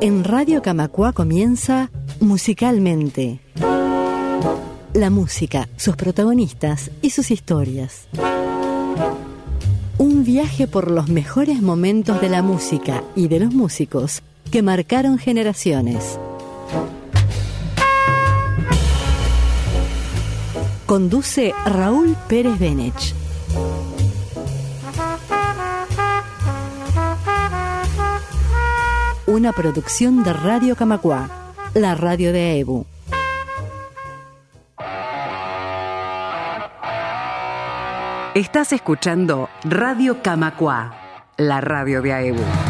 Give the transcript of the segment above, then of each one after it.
En Radio Camacua comienza Musicalmente. La música, sus protagonistas y sus historias. Un viaje por los mejores momentos de la música y de los músicos que marcaron generaciones. Conduce Raúl Pérez Benech. Una producción de Radio Camacua, la radio de EBU. Estás escuchando Radio Camacua, la radio de AEBU.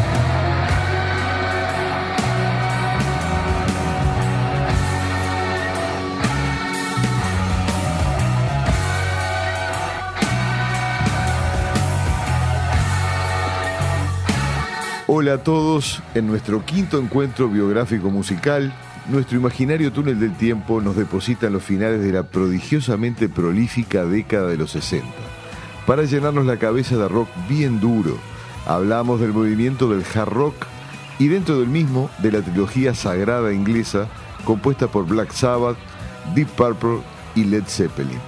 Hola a todos, en nuestro quinto encuentro biográfico musical, nuestro imaginario túnel del tiempo nos deposita en los finales de la prodigiosamente prolífica década de los 60, para llenarnos la cabeza de rock bien duro. Hablamos del movimiento del hard rock y dentro del mismo de la trilogía sagrada inglesa compuesta por Black Sabbath, Deep Purple y Led Zeppelin.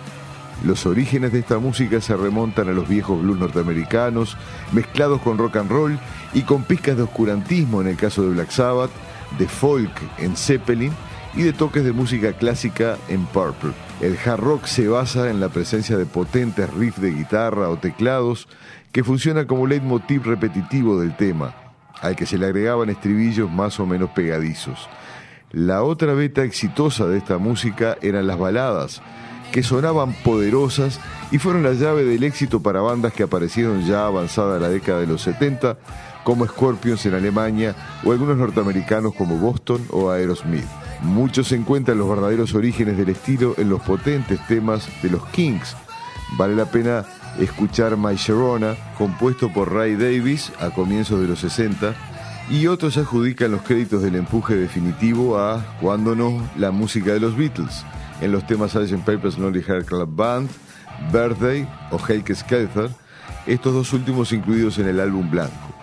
Los orígenes de esta música se remontan a los viejos blues norteamericanos, mezclados con rock and roll y con pizcas de oscurantismo en el caso de Black Sabbath, de folk en Zeppelin y de toques de música clásica en Purple. El hard rock se basa en la presencia de potentes riffs de guitarra o teclados que funcionan como leitmotiv repetitivo del tema, al que se le agregaban estribillos más o menos pegadizos. La otra beta exitosa de esta música eran las baladas, que sonaban poderosas y fueron la llave del éxito para bandas que aparecieron ya avanzada la década de los 70, como Scorpions en Alemania o algunos norteamericanos como Boston o Aerosmith. Muchos encuentran los verdaderos orígenes del estilo en los potentes temas de los Kings. Vale la pena escuchar My Sharona, compuesto por Ray Davis a comienzos de los 60, y otros adjudican los créditos del empuje definitivo a, cuando no, la música de los Beatles en los temas Sgt. Pepper's Lonely Heart Club Band, Birthday o Helke Skelter, estos dos últimos incluidos en el álbum blanco.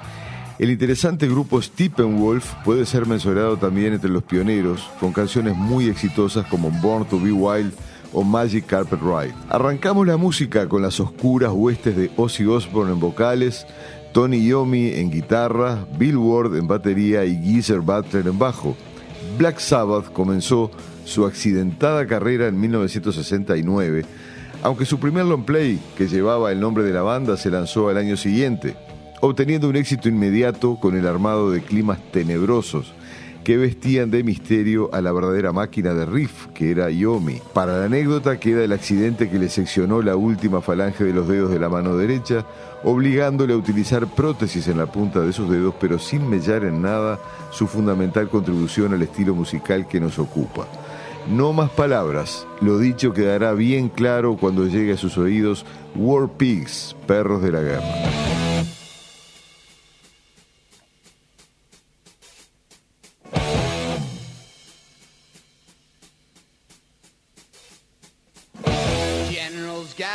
El interesante grupo Steppenwolf puede ser mencionado también entre los pioneros, con canciones muy exitosas como Born to Be Wild o Magic Carpet Ride. Arrancamos la música con las oscuras huestes de Ozzy Osbourne en vocales, Tony Yomi en guitarra, Bill Ward en batería y Geezer Butler en bajo. Black Sabbath comenzó su accidentada carrera en 1969, aunque su primer long play, que llevaba el nombre de la banda, se lanzó al año siguiente, obteniendo un éxito inmediato con el armado de climas tenebrosos que vestían de misterio a la verdadera máquina de riff, que era Yomi. Para la anécdota queda el accidente que le seccionó la última falange de los dedos de la mano derecha, obligándole a utilizar prótesis en la punta de sus dedos, pero sin mellar en nada su fundamental contribución al estilo musical que nos ocupa. No más palabras, lo dicho quedará bien claro cuando llegue a sus oídos War Pigs, perros de la guerra.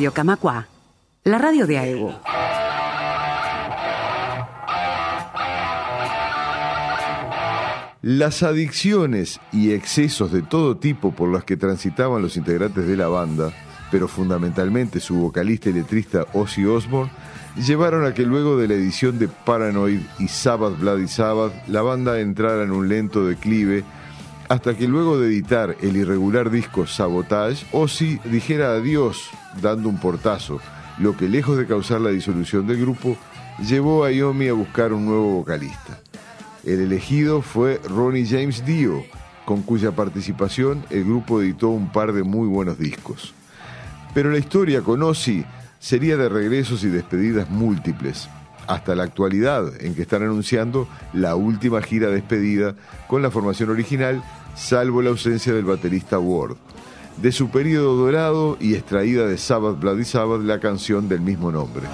Radio la radio de AEBU. Las adicciones y excesos de todo tipo por las que transitaban los integrantes de la banda, pero fundamentalmente su vocalista y letrista Ozzy Osbourne, llevaron a que luego de la edición de Paranoid y Sabbath Bloody Sabbath, la banda entrara en un lento declive hasta que luego de editar el irregular disco Sabotage, Ozzy dijera adiós dando un portazo, lo que lejos de causar la disolución del grupo, llevó a Yomi a buscar un nuevo vocalista. El elegido fue Ronnie James Dio, con cuya participación el grupo editó un par de muy buenos discos. Pero la historia con Ozzy sería de regresos y despedidas múltiples, hasta la actualidad en que están anunciando la última gira despedida con la formación original, salvo la ausencia del baterista Ward. De su periodo dorado y extraída de Sabbath Bloody Sabbath la canción del mismo nombre.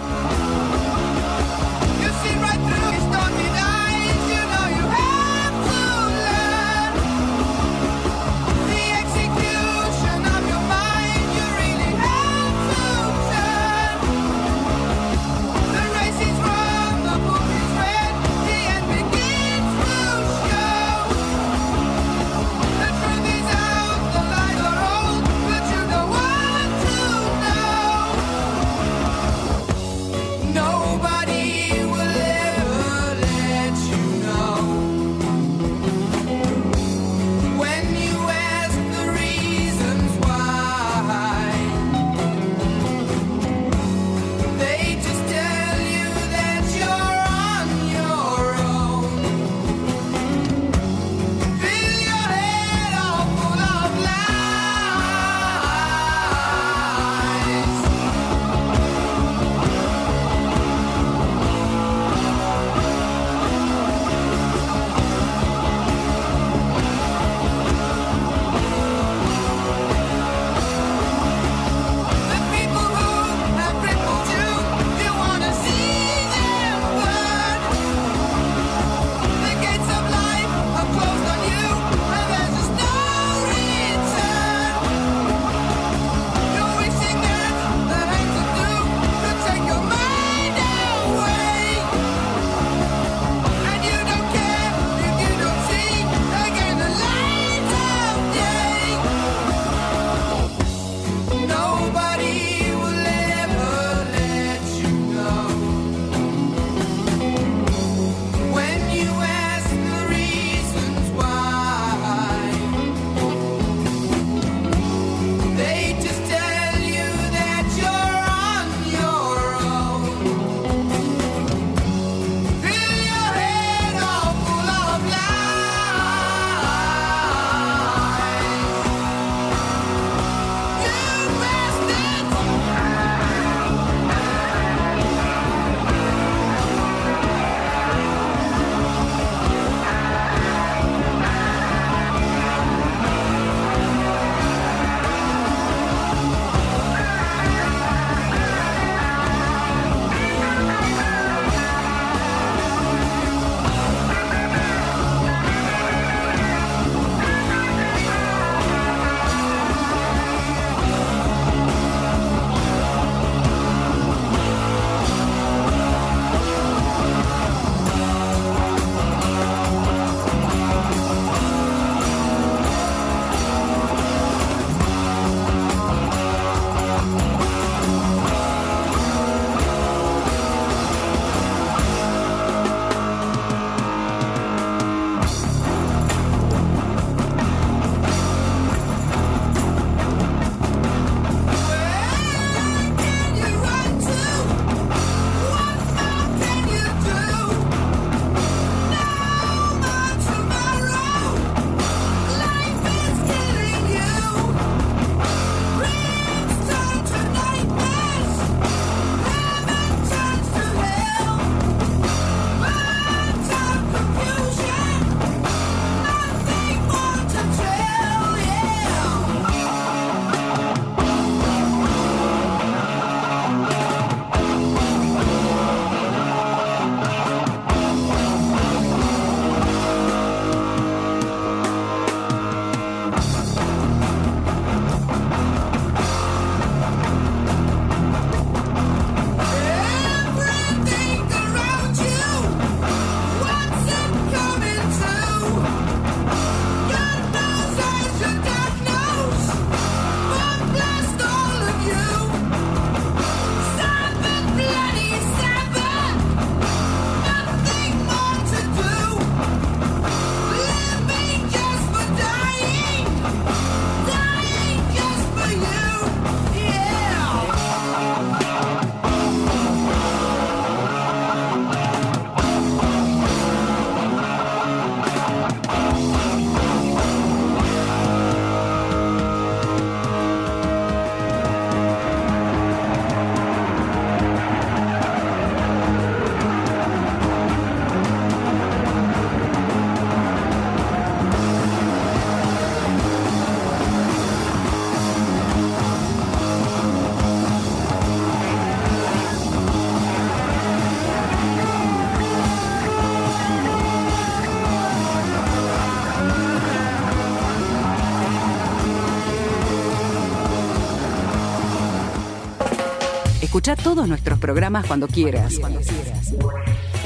Escucha todos nuestros programas cuando quieras. Cuando quieras.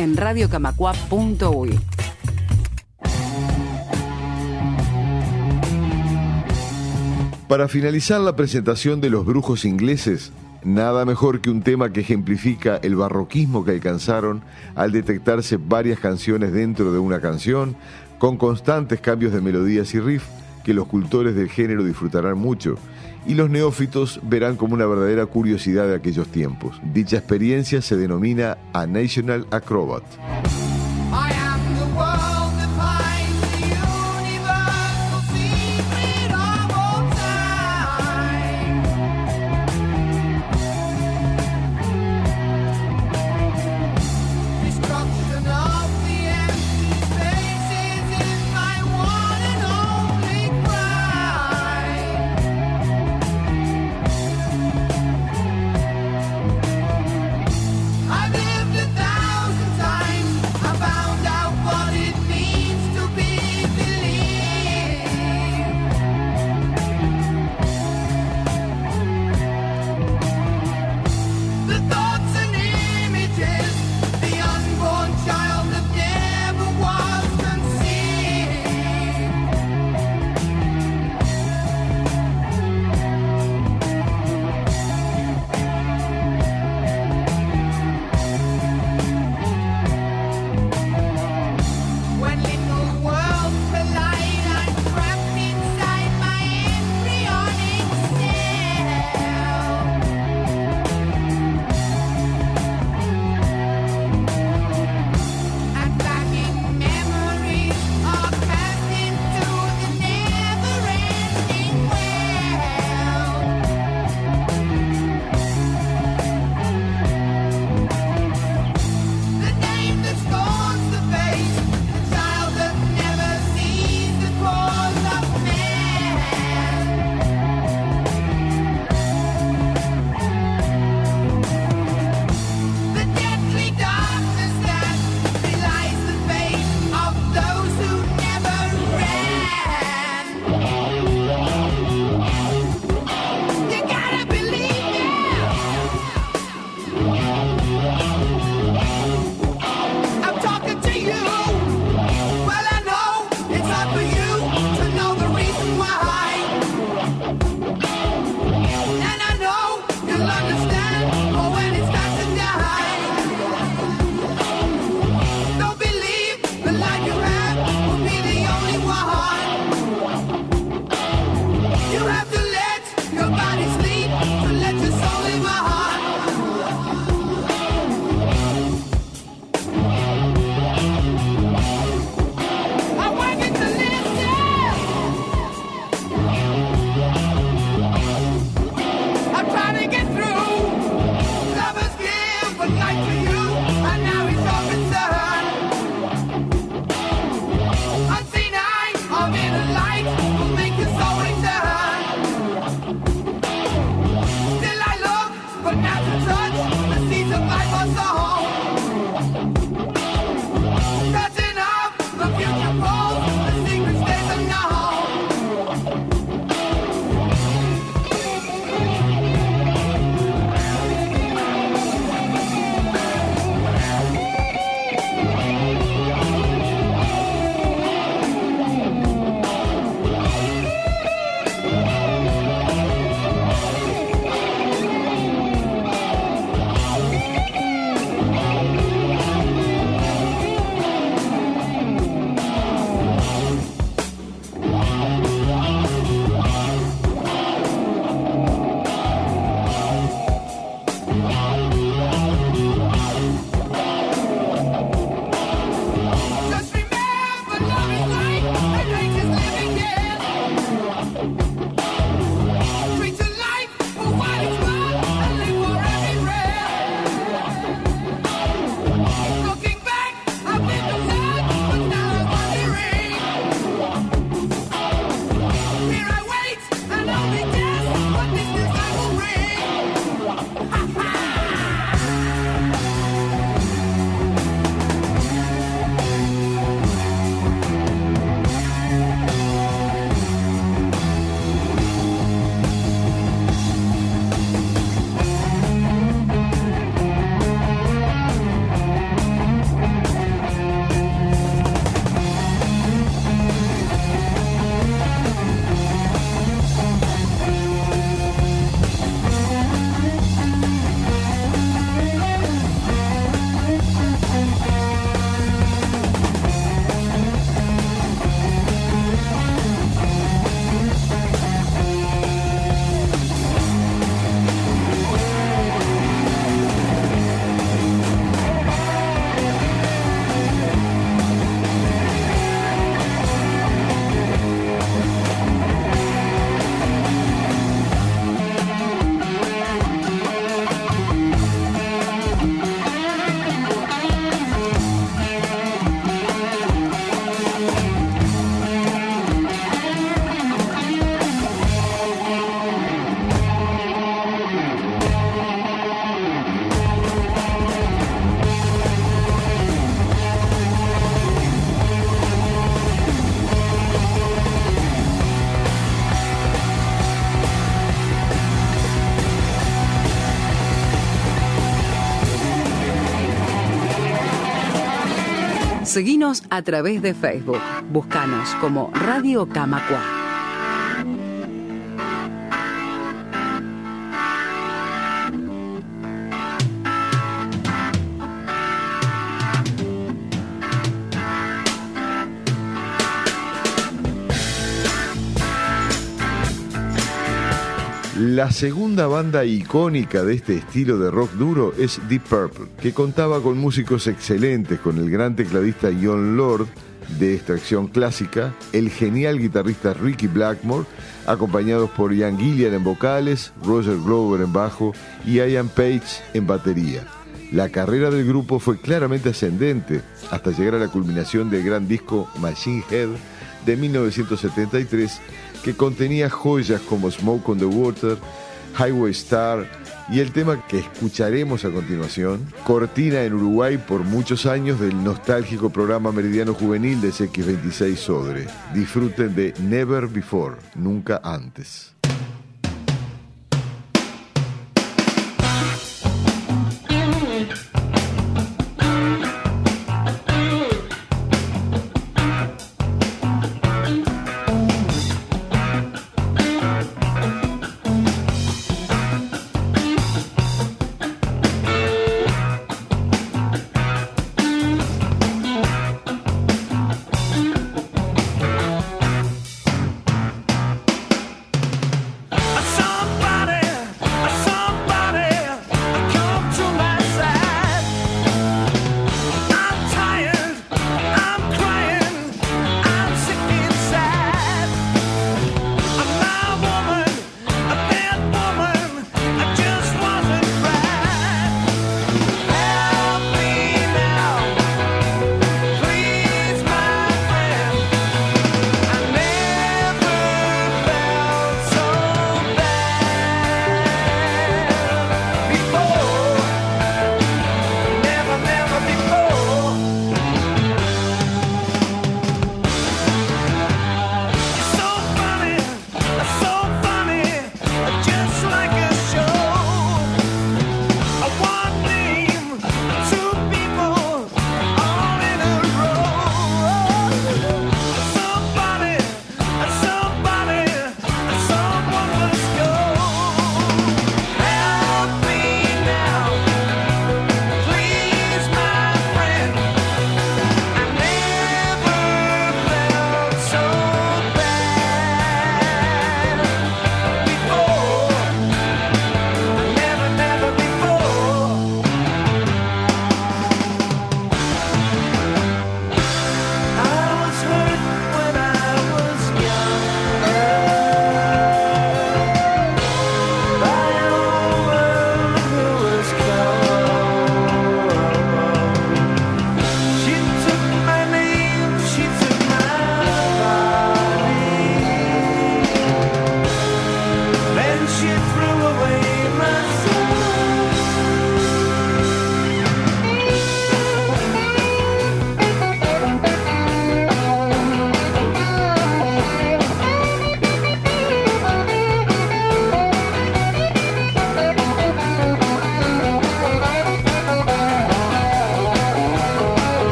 En radiocamacua.uy. Para finalizar la presentación de los brujos ingleses, nada mejor que un tema que ejemplifica el barroquismo que alcanzaron al detectarse varias canciones dentro de una canción, con constantes cambios de melodías y riff que los cultores del género disfrutarán mucho y los neófitos verán como una verdadera curiosidad de aquellos tiempos. Dicha experiencia se denomina A National Acrobat. Seguinos a través de Facebook. Búscanos como Radio Camacua. La segunda banda icónica de este estilo de rock duro es Deep Purple, que contaba con músicos excelentes, con el gran tecladista John Lord de extracción clásica, el genial guitarrista Ricky Blackmore, acompañados por Ian Gillian en vocales, Roger Glover en bajo y Ian Page en batería. La carrera del grupo fue claramente ascendente hasta llegar a la culminación del gran disco Machine Head de 1973 que contenía joyas como Smoke on the Water, Highway Star y el tema que escucharemos a continuación, cortina en Uruguay por muchos años del nostálgico programa Meridiano Juvenil de CX26 Sodre. Disfruten de Never Before, nunca antes.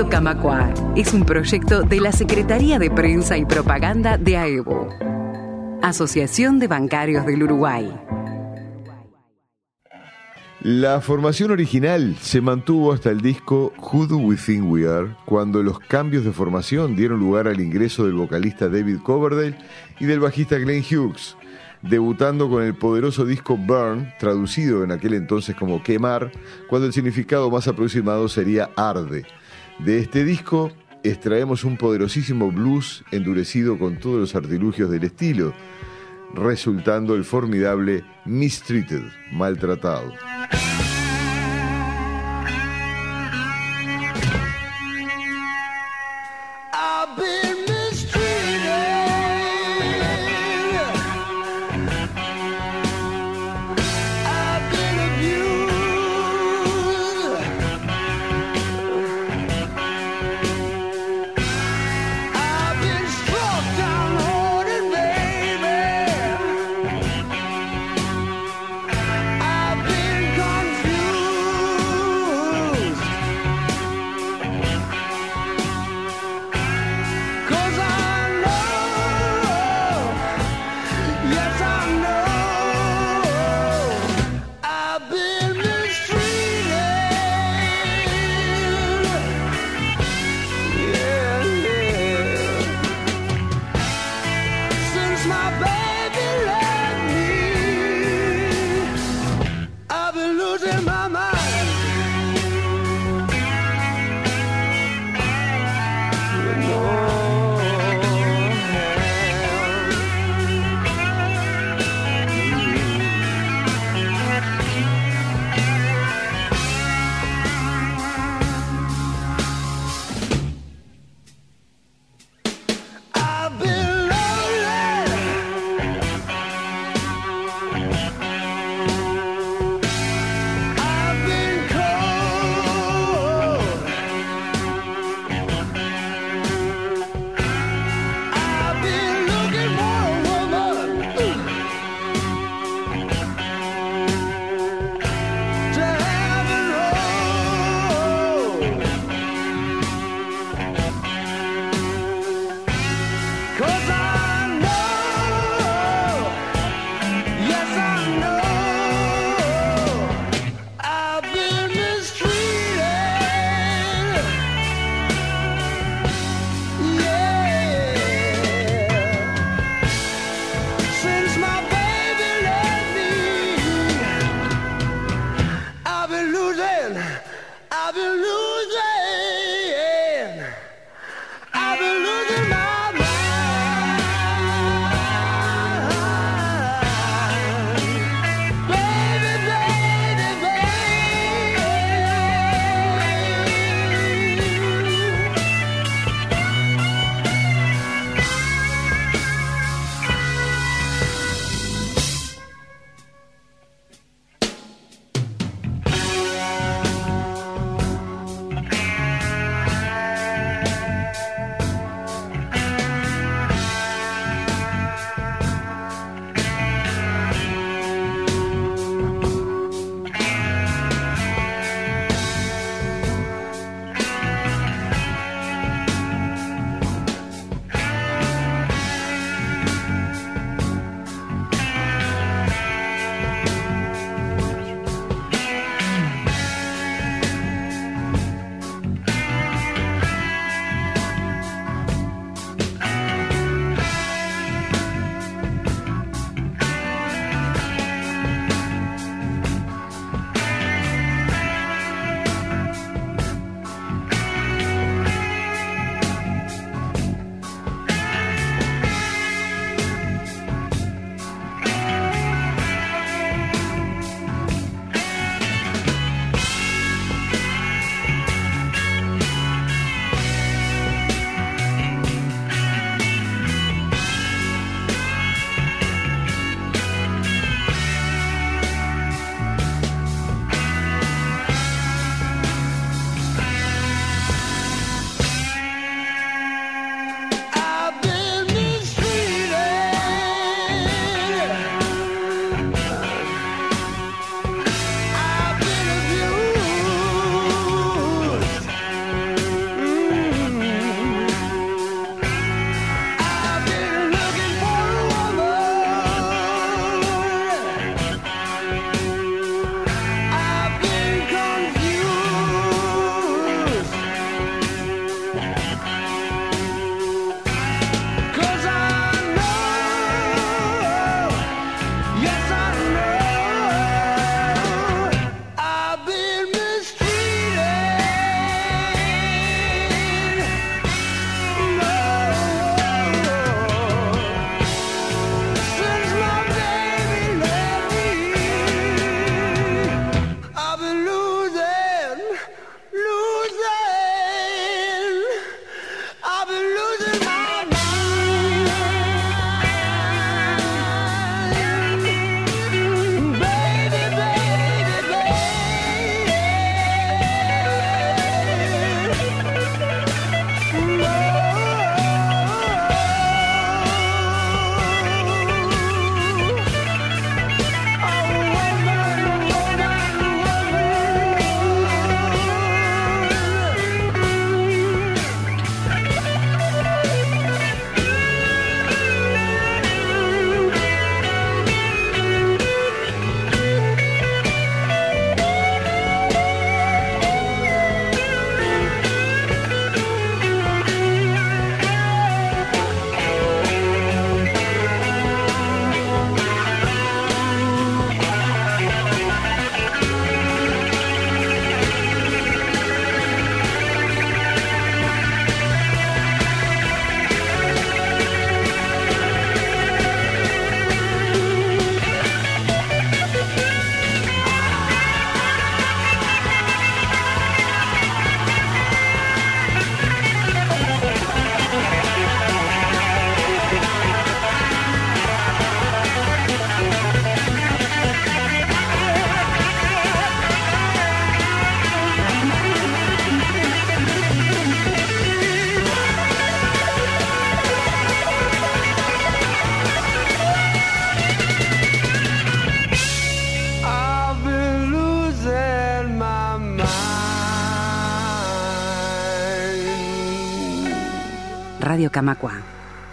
Radio es un proyecto de la Secretaría de Prensa y Propaganda de AEBO, Asociación de Bancarios del Uruguay. La formación original se mantuvo hasta el disco Who Do We Think We Are, cuando los cambios de formación dieron lugar al ingreso del vocalista David Coverdale y del bajista Glenn Hughes, debutando con el poderoso disco Burn, traducido en aquel entonces como quemar, cuando el significado más aproximado sería arde. De este disco extraemos un poderosísimo blues endurecido con todos los artilugios del estilo, resultando el formidable Mistreated, maltratado.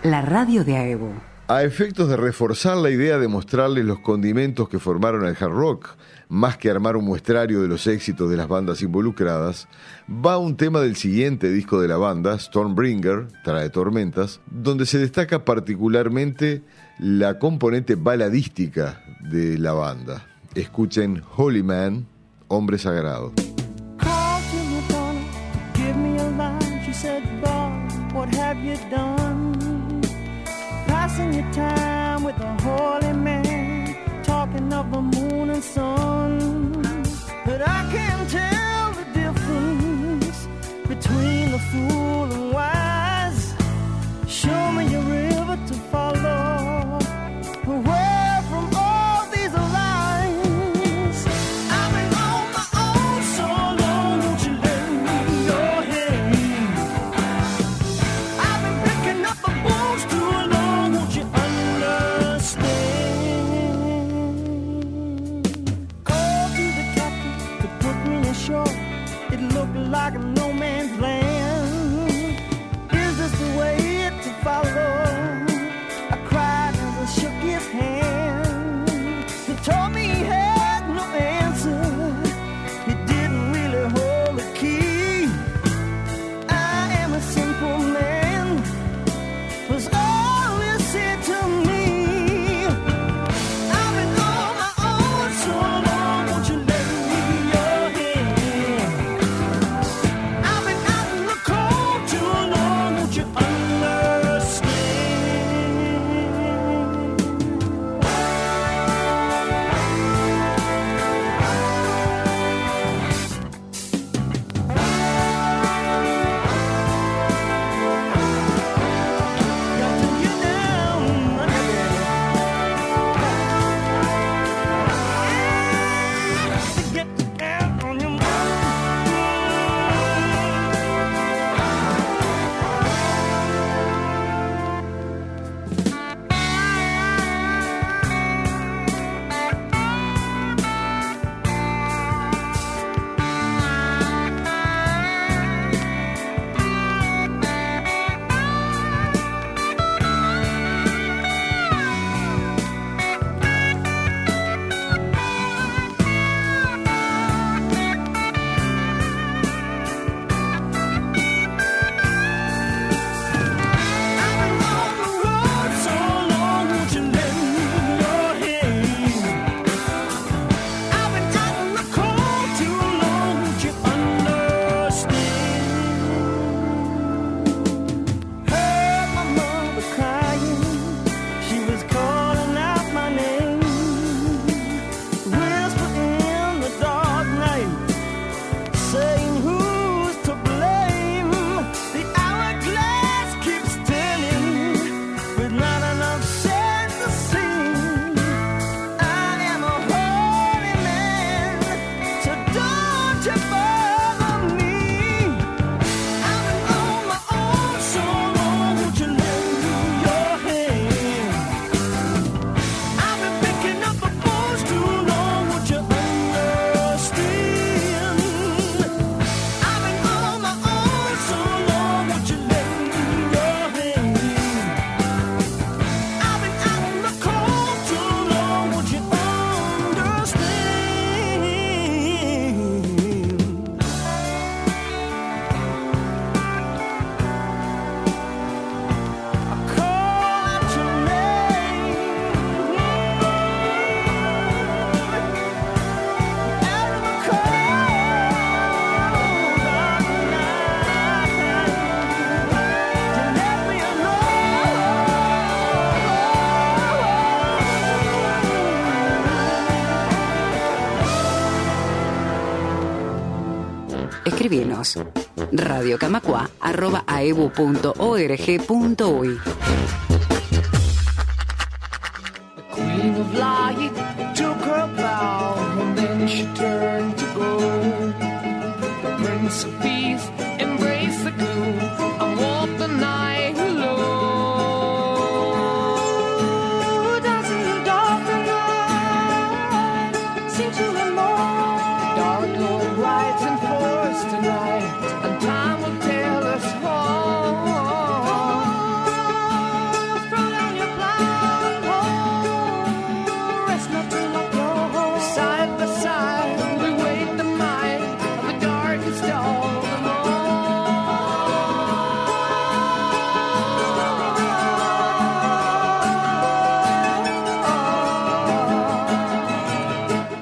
La radio de AEBO. A efectos de reforzar la idea de mostrarles los condimentos que formaron el hard rock, más que armar un muestrario de los éxitos de las bandas involucradas, va un tema del siguiente disco de la banda, Stormbringer, Trae Tormentas, donde se destaca particularmente la componente baladística de la banda. Escuchen Holy Man, Hombre Sagrado. of the moon and sun. But I can't tell the difference between the fool. Escribinos. Radiocamacua.org.uy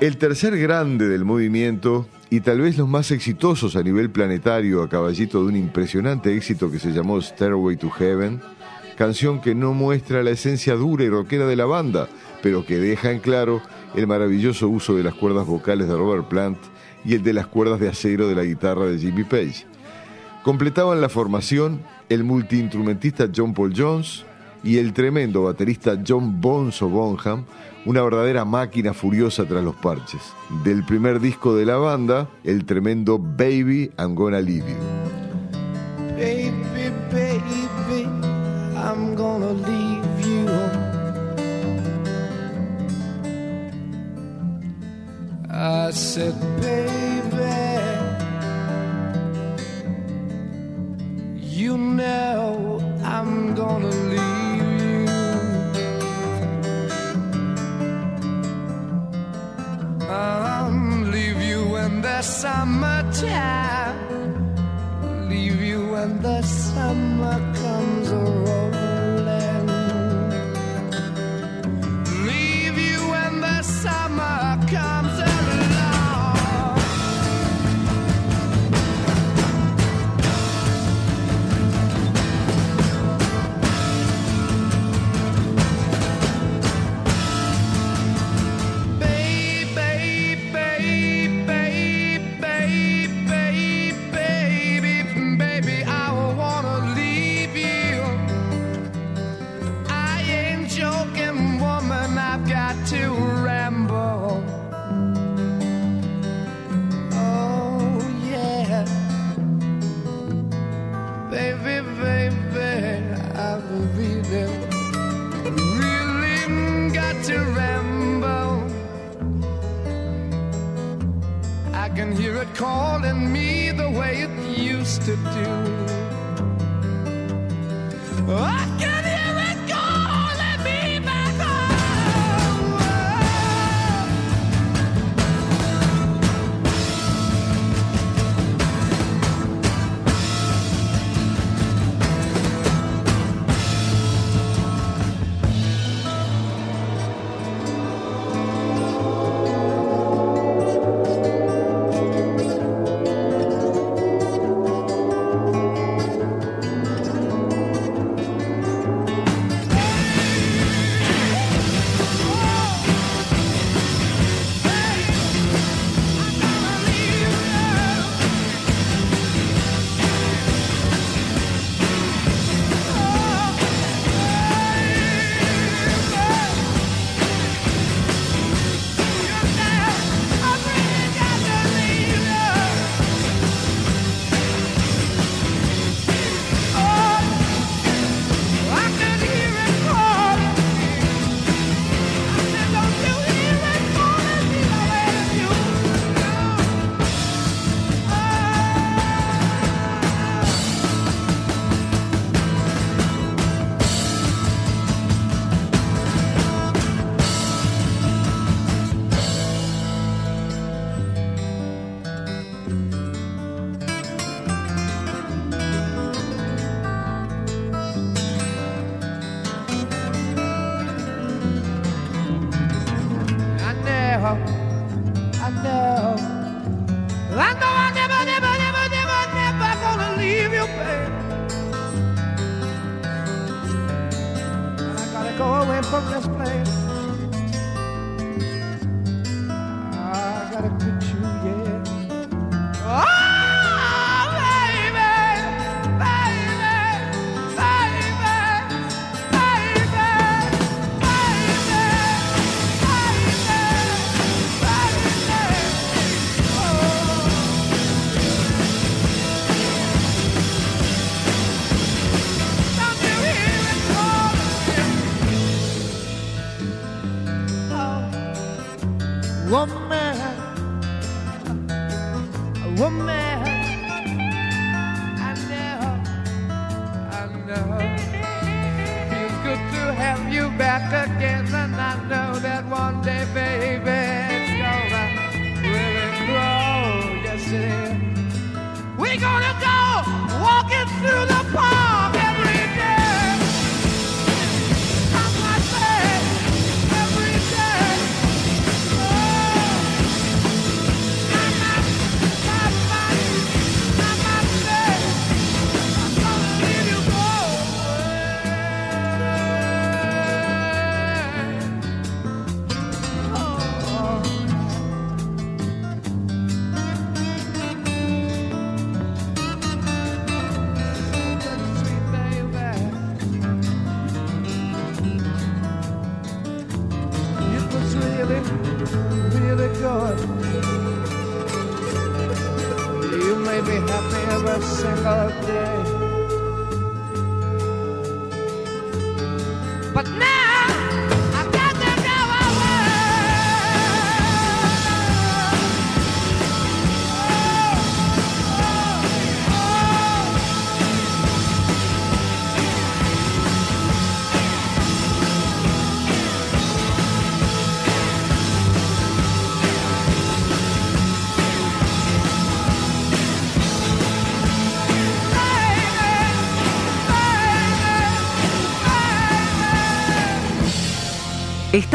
El tercer grande del movimiento, y tal vez los más exitosos a nivel planetario a caballito de un impresionante éxito que se llamó Stairway to Heaven, canción que no muestra la esencia dura y rockera de la banda, pero que deja en claro el maravilloso uso de las cuerdas vocales de Robert Plant y el de las cuerdas de acero de la guitarra de Jimmy Page. Completaban la formación el multiinstrumentista John Paul Jones y el tremendo baterista John Bonzo Bonham, una verdadera máquina furiosa tras los parches. Del primer disco de la banda, el tremendo Baby I'm Gonna Leave You. Baby, baby, I'm gonna leave you. I said, baby, Woman, woman,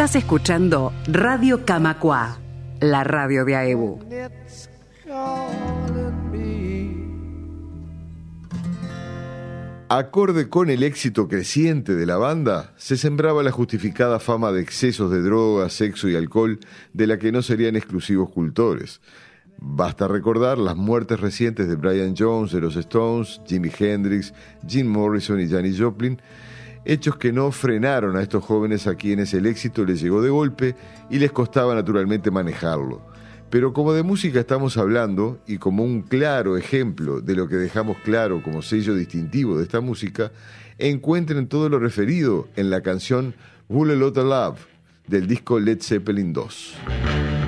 Estás escuchando Radio Camacua, la radio de AEBU. Acorde con el éxito creciente de la banda, se sembraba la justificada fama de excesos de drogas, sexo y alcohol de la que no serían exclusivos cultores. Basta recordar las muertes recientes de Brian Jones, de los Stones, Jimi Hendrix, Jim Morrison y Janis Joplin, hechos que no frenaron a estos jóvenes a quienes el éxito les llegó de golpe y les costaba naturalmente manejarlo. Pero como de música estamos hablando y como un claro ejemplo de lo que dejamos claro como sello distintivo de esta música, encuentren todo lo referido en la canción Wool Love del disco Led Zeppelin 2.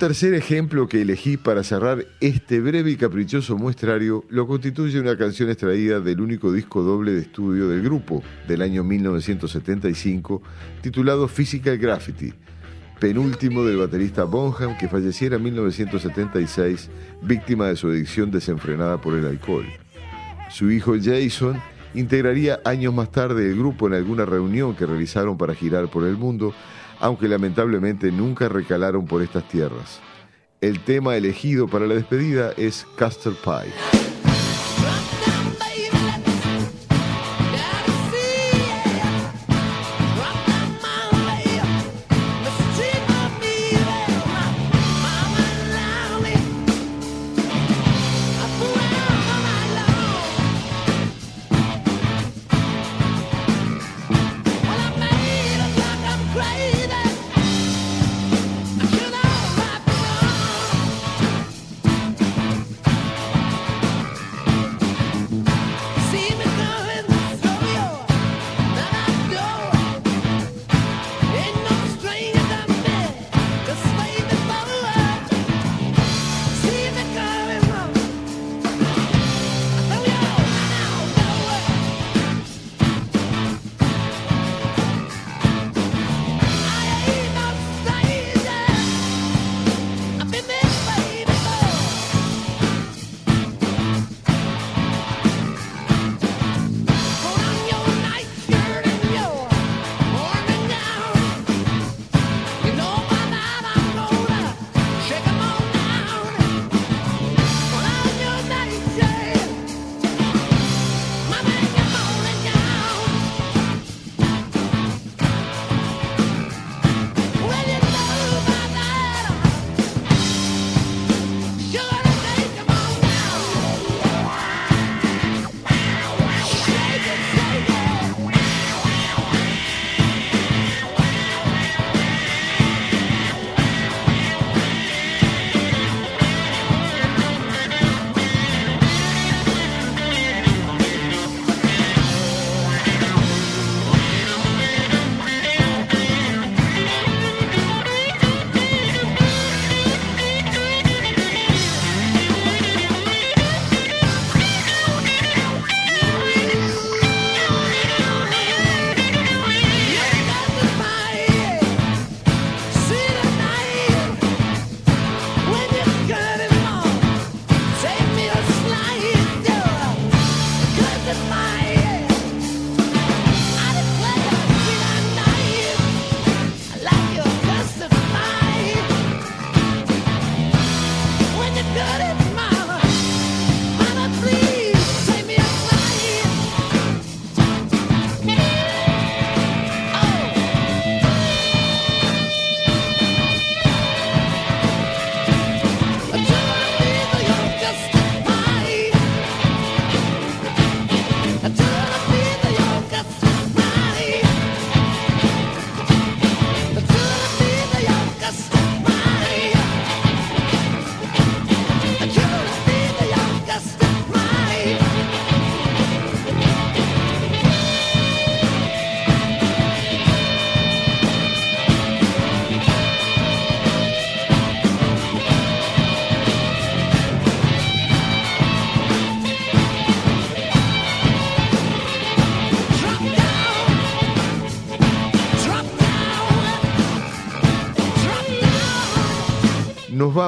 Tercer ejemplo que elegí para cerrar este breve y caprichoso muestrario lo constituye una canción extraída del único disco doble de estudio del grupo, del año 1975, titulado Physical Graffiti, penúltimo del baterista Bonham que falleciera en 1976 víctima de su adicción desenfrenada por el alcohol. Su hijo Jason integraría años más tarde el grupo en alguna reunión que realizaron para girar por el mundo, aunque lamentablemente nunca recalaron por estas tierras. El tema elegido para la despedida es Custard Pie.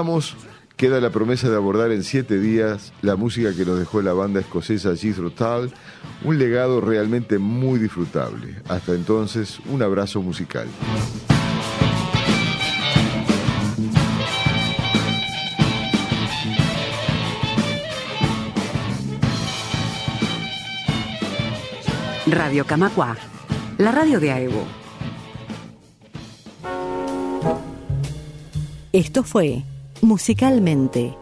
Vamos. Queda la promesa de abordar en siete días la música que nos dejó la banda escocesa Jethro Tull, un legado realmente muy disfrutable. Hasta entonces, un abrazo musical. Radio Camacua, la radio de AEBO. Esto fue Musicalmente.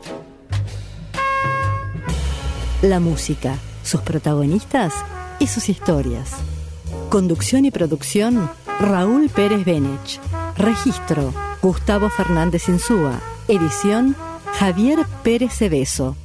La música, sus protagonistas y sus historias. Conducción y producción, Raúl Pérez Benech. Registro, Gustavo Fernández Insúa. Edición, Javier Pérez Cebeso.